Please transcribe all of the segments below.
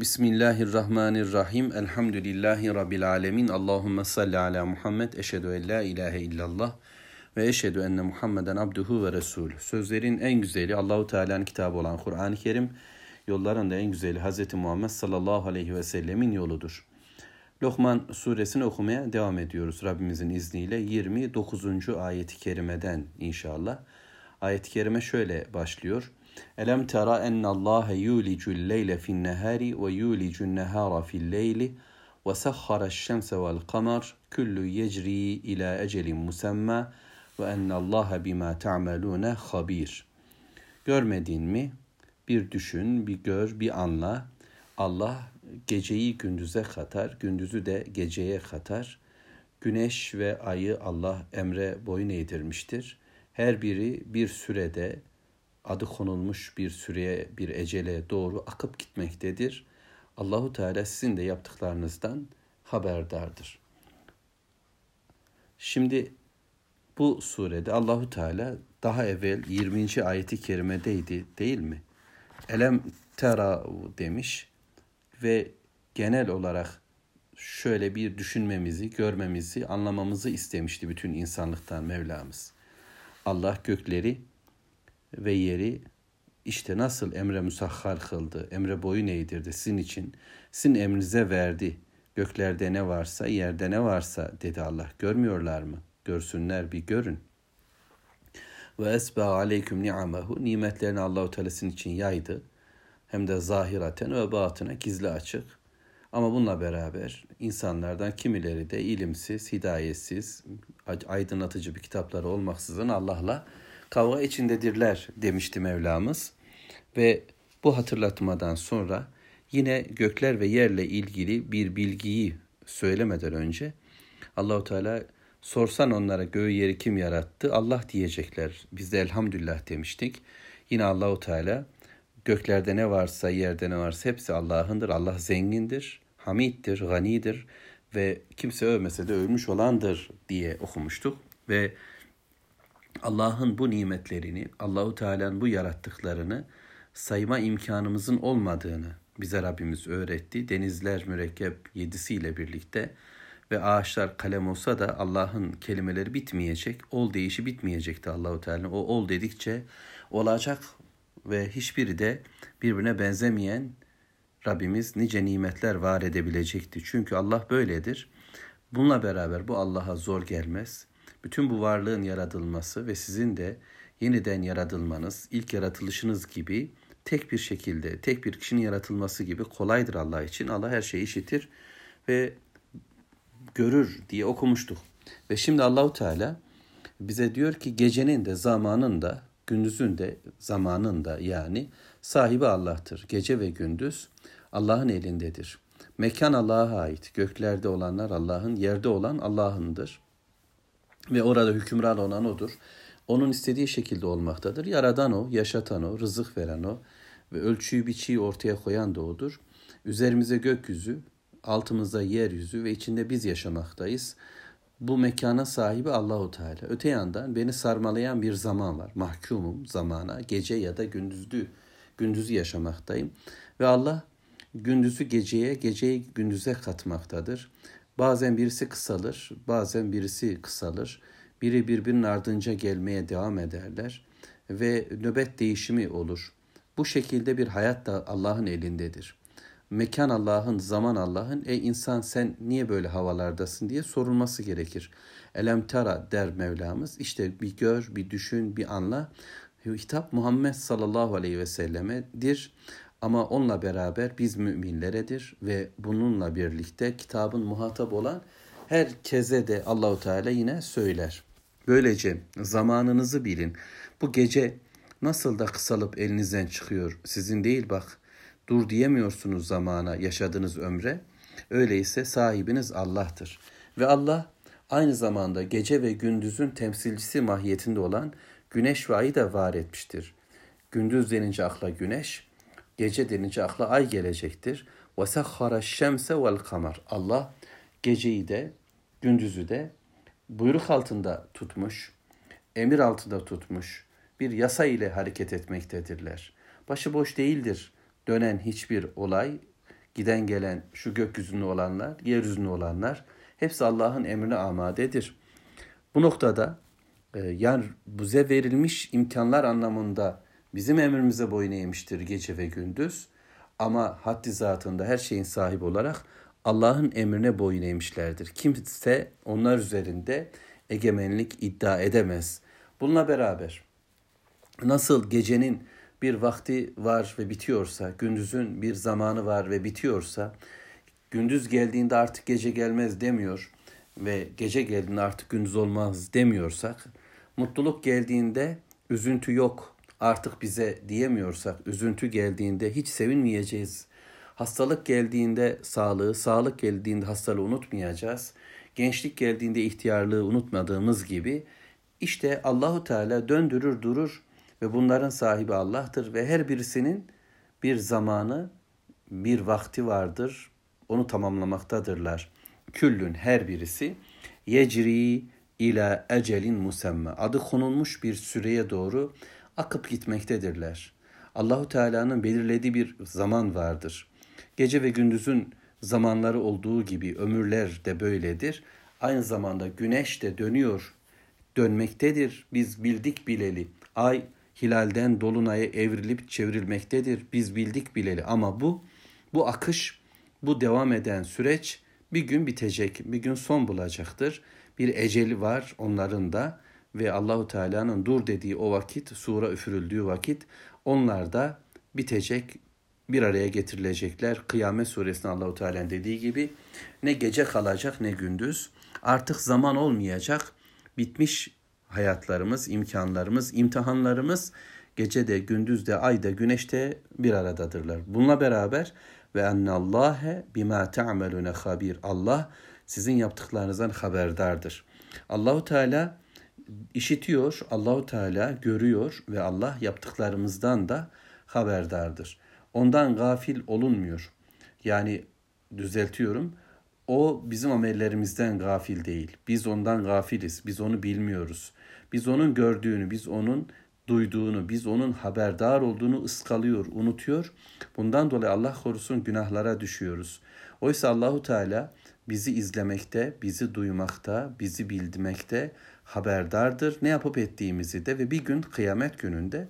Bismillahirrahmanirrahim. Elhamdülillahi Rabbil alemin. Allahümme salli ala Muhammed. Eşhedü en la ilahe illallah ve eşhedü enne Muhammeden abduhu ve resul. Sözlerin en güzeli Allahu Teala'nın kitabı olan Kur'an-ı Kerim, yolların da en güzeli Hz. Muhammed sallallahu aleyhi ve sellemin yoludur. Lokman suresini okumaya devam ediyoruz Rabbimizin izniyle 29. ayeti kerimeden inşallah. Ayet-i kerime şöyle başlıyor. Elem tera ennallâhe yulicul leyle fin nehari ve yulicun nehara fil leyli ve sahhara şemse vel kamer kullu yecri ila ecelin musemma ve ennallâhe bima ta'melûne habir. Görmedin mi? Bir düşün, bir gör, bir anla. Allah geceyi gündüze katar, gündüzü de geceye katar. Güneş ve ayı Allah emre boyun eğdirmiştir. Her biri bir sürede adı konulmuş bir süreye, bir ecele doğru akıp gitmektedir. Allahu Teala sizin de yaptıklarınızdan haberdardır. Şimdi bu surede Allahu Teala daha evvel 20. ayeti kerimedeydi değil mi? Elem tera demiş ve genel olarak şöyle bir düşünmemizi, görmemizi, anlamamızı istemişti bütün insanlıktan Mevlamız. Allah gökleri ve yeri işte nasıl emre musahhar kıldı, emre boyun eğdirdi sizin için, sizin emrinize verdi. Göklerde ne varsa, yerde ne varsa dedi Allah. Görmüyorlar mı? Görsünler bir görün. Ve esba aleyküm ni'amahu. Nimetlerini Allahu Teala sizin için yaydı. Hem de zahiraten ve batına gizli açık. Ama bununla beraber insanlardan kimileri de ilimsiz, hidayetsiz, aydınlatıcı bir kitapları olmaksızın Allah'la kavga içindedirler demişti Mevlamız. Ve bu hatırlatmadan sonra yine gökler ve yerle ilgili bir bilgiyi söylemeden önce Allahu Teala sorsan onlara göğü yeri kim yarattı? Allah diyecekler. Biz de elhamdülillah demiştik. Yine Allahu Teala göklerde ne varsa, yerde ne varsa hepsi Allah'ındır. Allah zengindir, hamiddir, ganidir ve kimse övmese de ölmüş olandır diye okumuştuk ve Allah'ın bu nimetlerini, Allahu Teala'nın bu yarattıklarını sayma imkanımızın olmadığını bize Rabbimiz öğretti. Denizler mürekkep yedisiyle birlikte ve ağaçlar kalem olsa da Allah'ın kelimeleri bitmeyecek. Ol deyişi bitmeyecekti Allahu Teala. O ol dedikçe olacak ve hiçbiri de birbirine benzemeyen Rabbimiz nice nimetler var edebilecekti. Çünkü Allah böyledir. Bununla beraber bu Allah'a zor gelmez bütün bu varlığın yaratılması ve sizin de yeniden yaratılmanız, ilk yaratılışınız gibi tek bir şekilde, tek bir kişinin yaratılması gibi kolaydır Allah için. Allah her şeyi işitir ve görür diye okumuştuk. Ve şimdi Allahu Teala bize diyor ki gecenin de zamanın da gündüzün de zamanın da yani sahibi Allah'tır. Gece ve gündüz Allah'ın elindedir. Mekan Allah'a ait. Göklerde olanlar Allah'ın, yerde olan Allah'ındır ve orada hükümran olan odur. Onun istediği şekilde olmaktadır. Yaradan o, yaşatan o, rızık veren o ve ölçüyü biçiyi ortaya koyan da odur. Üzerimize gökyüzü, altımızda yeryüzü ve içinde biz yaşamaktayız. Bu mekana sahibi Allahu Teala. Öte yandan beni sarmalayan bir zaman var. Mahkumum zamana, gece ya da gündüzlü gündüzü yaşamaktayım ve Allah gündüzü geceye, geceyi gündüze katmaktadır. Bazen birisi kısalır, bazen birisi kısalır. Biri birbirinin ardınca gelmeye devam ederler ve nöbet değişimi olur. Bu şekilde bir hayat da Allah'ın elindedir. Mekan Allah'ın, zaman Allah'ın. E insan sen niye böyle havalardasın diye sorulması gerekir. Elem tara der Mevlamız. İşte bir gör, bir düşün, bir anla. Hitap Muhammed sallallahu aleyhi ve sellemedir. Ama onunla beraber biz müminleredir ve bununla birlikte kitabın muhatap olan herkese de Allahu Teala yine söyler. Böylece zamanınızı bilin. Bu gece nasıl da kısalıp elinizden çıkıyor. Sizin değil bak. Dur diyemiyorsunuz zamana, yaşadığınız ömre. Öyleyse sahibiniz Allah'tır. Ve Allah aynı zamanda gece ve gündüzün temsilcisi mahiyetinde olan güneş ve ayı da var etmiştir. Gündüz denince akla güneş, Gece denince akla ay gelecektir. Şemse vel kamar. Allah geceyi de gündüzü de buyruk altında tutmuş, emir altında tutmuş bir yasa ile hareket etmektedirler. Başıboş değildir dönen hiçbir olay, giden gelen şu gökyüzünde olanlar, yeryüzünde olanlar hepsi Allah'ın emrine amadedir. Bu noktada e, yani bize verilmiş imkanlar anlamında bizim emrimize boyun eğmiştir gece ve gündüz. Ama haddi zatında her şeyin sahibi olarak Allah'ın emrine boyun eğmişlerdir. Kimse onlar üzerinde egemenlik iddia edemez. Bununla beraber nasıl gecenin bir vakti var ve bitiyorsa, gündüzün bir zamanı var ve bitiyorsa, gündüz geldiğinde artık gece gelmez demiyor ve gece geldiğinde artık gündüz olmaz demiyorsak, mutluluk geldiğinde üzüntü yok artık bize diyemiyorsak, üzüntü geldiğinde hiç sevinmeyeceğiz. Hastalık geldiğinde sağlığı, sağlık geldiğinde hastalığı unutmayacağız. Gençlik geldiğinde ihtiyarlığı unutmadığımız gibi işte Allahu Teala döndürür durur ve bunların sahibi Allah'tır ve her birisinin bir zamanı, bir vakti vardır. Onu tamamlamaktadırlar. Küllün her birisi yecri ila ecelin musemme. Adı konulmuş bir süreye doğru akıp gitmektedirler. Allahu Teala'nın belirlediği bir zaman vardır. Gece ve gündüzün zamanları olduğu gibi ömürler de böyledir. Aynı zamanda güneş de dönüyor, dönmektedir. Biz bildik bileli. Ay hilalden dolunaya evrilip çevrilmektedir. Biz bildik bileli ama bu bu akış, bu devam eden süreç bir gün bitecek, bir gün son bulacaktır. Bir eceli var onların da ve Allahu Teala'nın dur dediği o vakit, sura üfürüldüğü vakit onlar da bitecek, bir araya getirilecekler. Kıyamet suresinde Allahu Teala'nın dediği gibi ne gece kalacak ne gündüz. Artık zaman olmayacak. Bitmiş hayatlarımız, imkanlarımız, imtihanlarımız gece de, gündüz de, ay da, güneşte bir aradadırlar. Bununla beraber ve ennallâhe bima ta'melune habir. Allah sizin yaptıklarınızdan haberdardır. Allahu Teala işitiyor, Allahu Teala görüyor ve Allah yaptıklarımızdan da haberdardır. Ondan gafil olunmuyor. Yani düzeltiyorum. O bizim amellerimizden gafil değil. Biz ondan gafiliz. Biz onu bilmiyoruz. Biz onun gördüğünü, biz onun duyduğunu, biz onun haberdar olduğunu ıskalıyor, unutuyor. Bundan dolayı Allah korusun günahlara düşüyoruz. Oysa Allahu Teala bizi izlemekte, bizi duymakta, bizi bilmekte haberdardır. Ne yapıp ettiğimizi de ve bir gün kıyamet gününde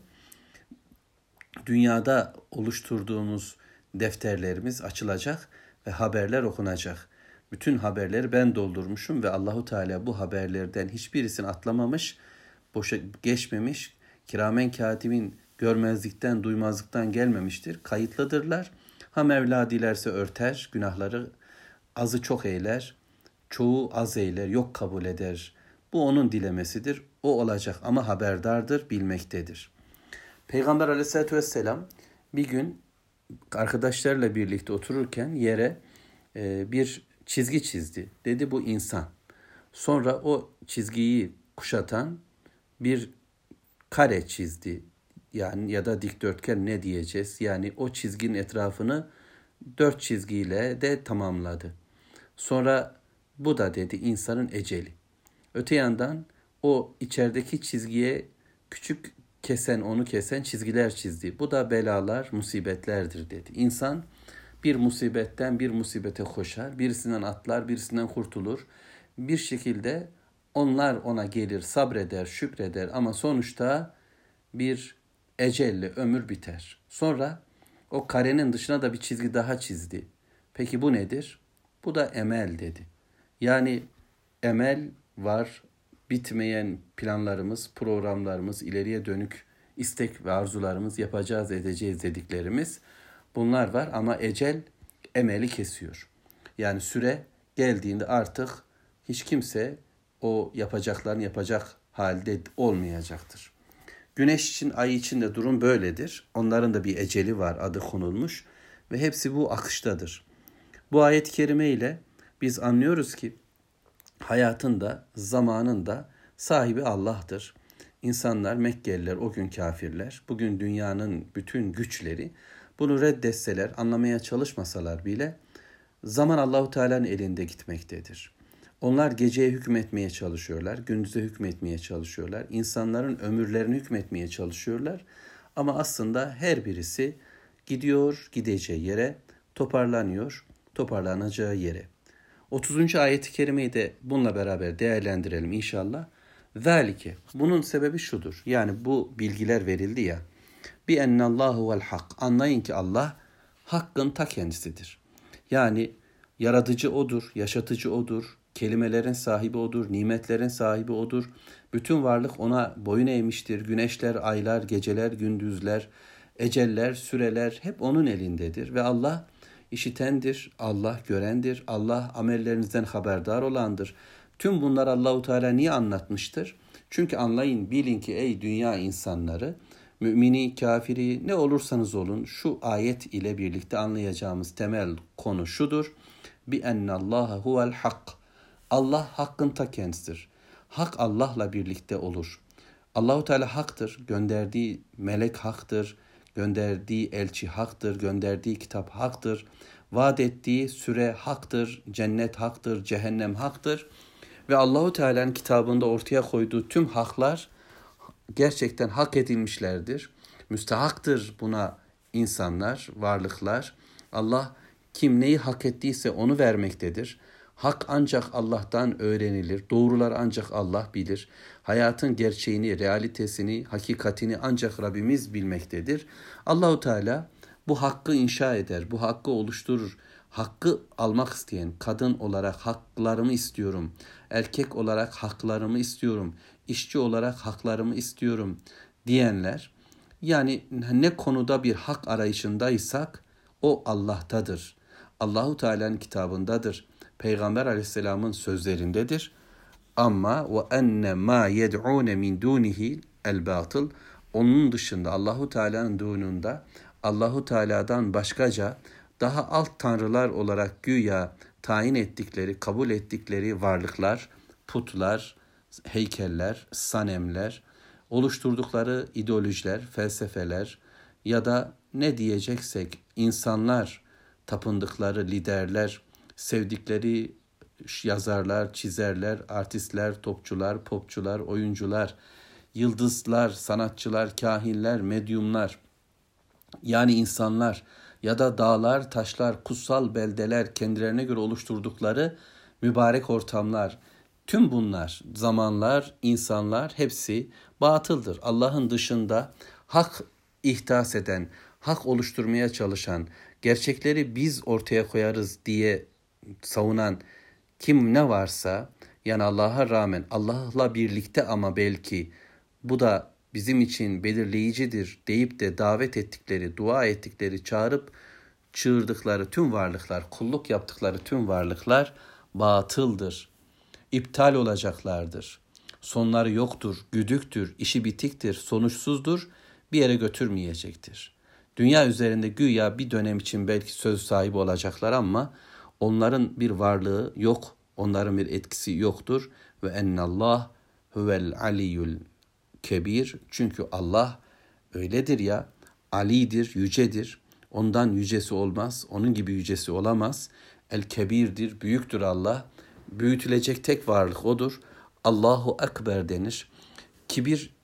dünyada oluşturduğumuz defterlerimiz açılacak ve haberler okunacak. Bütün haberleri ben doldurmuşum ve Allahu Teala bu haberlerden hiçbirisini atlamamış, boşa geçmemiş. Kiramen katibin görmezlikten, duymazlıktan gelmemiştir. Kayıtlıdırlar. Ha Mevla dilerse örter, günahları azı çok eyler, çoğu az eyler, yok kabul eder. Bu onun dilemesidir. O olacak ama haberdardır, bilmektedir. Peygamber aleyhissalatü vesselam bir gün arkadaşlarla birlikte otururken yere e, bir çizgi çizdi. Dedi bu insan. Sonra o çizgiyi kuşatan bir kare çizdi. Yani ya da dikdörtgen ne diyeceğiz? Yani o çizginin etrafını dört çizgiyle de tamamladı. Sonra bu da dedi insanın eceli. Öte yandan o içerideki çizgiye küçük kesen, onu kesen çizgiler çizdi. Bu da belalar, musibetlerdir dedi. İnsan bir musibetten bir musibete koşar, birisinden atlar, birisinden kurtulur. Bir şekilde onlar ona gelir, sabreder, şükreder ama sonuçta bir ecelle ömür biter. Sonra o karenin dışına da bir çizgi daha çizdi. Peki bu nedir? Bu da emel dedi. Yani emel var, bitmeyen planlarımız, programlarımız, ileriye dönük istek ve arzularımız, yapacağız, edeceğiz dediklerimiz bunlar var ama ecel emeli kesiyor. Yani süre geldiğinde artık hiç kimse o yapacaklarını yapacak halde olmayacaktır. Güneş için, ay için de durum böyledir. Onların da bir eceli var, adı konulmuş ve hepsi bu akıştadır. Bu ayet-i kerime ile biz anlıyoruz ki hayatın da zamanın da sahibi Allah'tır. İnsanlar Mekkeliler o gün kafirler. Bugün dünyanın bütün güçleri bunu reddetseler, anlamaya çalışmasalar bile zaman Allahu Teala'nın elinde gitmektedir. Onlar geceye hükmetmeye çalışıyorlar, gündüze hükmetmeye çalışıyorlar, insanların ömürlerini hükmetmeye çalışıyorlar. Ama aslında her birisi gidiyor gideceği yere toparlanıyor toparlanacağı yere. 30. ayeti kerimeyi de bununla beraber değerlendirelim inşallah. Zalike. Bunun sebebi şudur. Yani bu bilgiler verildi ya. Bi ennallahu vel hak. Anlayın ki Allah hakkın ta kendisidir. Yani yaratıcı odur, yaşatıcı odur, kelimelerin sahibi odur, nimetlerin sahibi odur. Bütün varlık ona boyun eğmiştir. Güneşler, aylar, geceler, gündüzler, eceller, süreler hep onun elindedir ve Allah işitendir, Allah görendir, Allah amellerinizden haberdar olandır. Tüm bunlar Allahu Teala niye anlatmıştır? Çünkü anlayın, bilin ki ey dünya insanları, mümini, kafiri ne olursanız olun şu ayet ile birlikte anlayacağımız temel konu şudur. Bi ennallaha huvel hak. Allah hakkın ta kendisidir. Hak Allah'la birlikte olur. Allahu Teala haktır. Gönderdiği melek haktır. Gönderdiği elçi haktır. Gönderdiği kitap haktır. Vaat ettiği süre haktır. Cennet haktır. Cehennem haktır. Ve Allahu Teala'nın kitabında ortaya koyduğu tüm haklar gerçekten hak edilmişlerdir. Müstehaktır buna insanlar, varlıklar. Allah kim neyi hak ettiyse onu vermektedir. Hak ancak Allah'tan öğrenilir. Doğrular ancak Allah bilir. Hayatın gerçeğini, realitesini, hakikatini ancak Rabbimiz bilmektedir. Allahu Teala bu hakkı inşa eder, bu hakkı oluşturur. Hakkı almak isteyen kadın olarak haklarımı istiyorum. Erkek olarak haklarımı istiyorum. işçi olarak haklarımı istiyorum diyenler yani ne konuda bir hak arayışındaysak o Allah'tadır. Allahu Teala'nın kitabındadır. Peygamber Aleyhisselam'ın sözlerindedir. Ama ve enne ma yed'un min dunihi el batıl. Onun dışında Allahu Teala'nın dununda Allahu Teala'dan başkaca daha alt tanrılar olarak güya tayin ettikleri, kabul ettikleri varlıklar, putlar, heykeller, sanemler, oluşturdukları ideolojiler, felsefeler ya da ne diyeceksek insanlar, tapındıkları liderler, sevdikleri yazarlar, çizerler, artistler, topçular, popçular, oyuncular, yıldızlar, sanatçılar, kahinler, medyumlar yani insanlar ya da dağlar, taşlar, kutsal beldeler kendilerine göre oluşturdukları mübarek ortamlar, tüm bunlar, zamanlar, insanlar hepsi batıldır. Allah'ın dışında hak ihtas eden, hak oluşturmaya çalışan, gerçekleri biz ortaya koyarız diye savunan kim ne varsa yani Allah'a rağmen Allah'la birlikte ama belki bu da bizim için belirleyicidir deyip de davet ettikleri, dua ettikleri, çağırıp çığırdıkları tüm varlıklar, kulluk yaptıkları tüm varlıklar batıldır. İptal olacaklardır. Sonları yoktur, güdüktür, işi bitiktir, sonuçsuzdur, bir yere götürmeyecektir. Dünya üzerinde güya bir dönem için belki söz sahibi olacaklar ama onların bir varlığı yok, onların bir etkisi yoktur ve ennallah huvel aliyyul kebir. Çünkü Allah öyledir ya, alidir, yücedir. Ondan yücesi olmaz, onun gibi yücesi olamaz. El kebirdir, büyüktür Allah. Büyütülecek tek varlık odur. Allahu Ekber denir. Kibir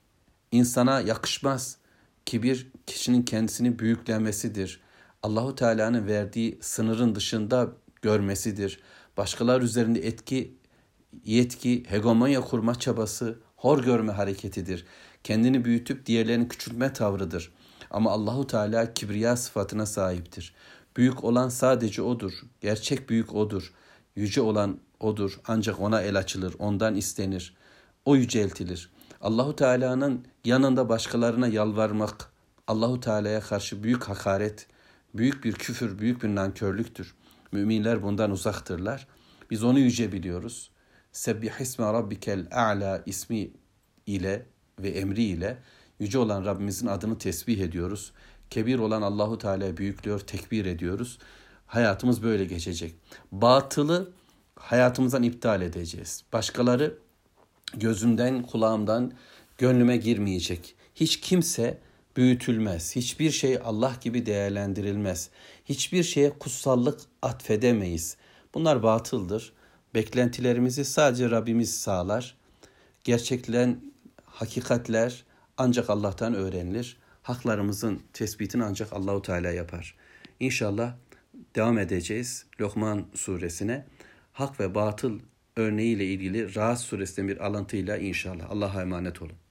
insana yakışmaz. Kibir kişinin kendisini büyüklemesidir. Allahu Teala'nın verdiği sınırın dışında görmesidir. Başkalar üzerinde etki, yetki, hegemonya kurma çabası, hor görme hareketidir. Kendini büyütüp diğerlerini küçültme tavrıdır. Ama Allahu Teala kibriya sıfatına sahiptir. Büyük olan sadece odur. Gerçek büyük odur. Yüce olan odur. Ancak ona el açılır, ondan istenir. O yüceltilir. Allahu Teala'nın yanında başkalarına yalvarmak Allahu Teala'ya karşı büyük hakaret, büyük bir küfür, büyük bir nankörlüktür. Müminler bundan uzaktırlar. Biz onu yüce biliyoruz. Sebbihisme rabbikel a'la ismi ile ve emri ile yüce olan Rabbimizin adını tesbih ediyoruz. Kebir olan Allahu Teala büyüklüyor, tekbir ediyoruz. Hayatımız böyle geçecek. Batılı hayatımızdan iptal edeceğiz. Başkaları gözümden, kulağımdan, gönlüme girmeyecek. Hiç kimse büyütülmez. Hiçbir şey Allah gibi değerlendirilmez. Hiçbir şeye kutsallık atfedemeyiz. Bunlar batıldır. Beklentilerimizi sadece Rabbimiz sağlar. Gerçeklen hakikatler ancak Allah'tan öğrenilir. Haklarımızın tespitini ancak Allahu Teala yapar. İnşallah devam edeceğiz Lokman suresine. Hak ve batıl örneğiyle ilgili Rahat suresinden bir alıntıyla inşallah. Allah'a emanet olun.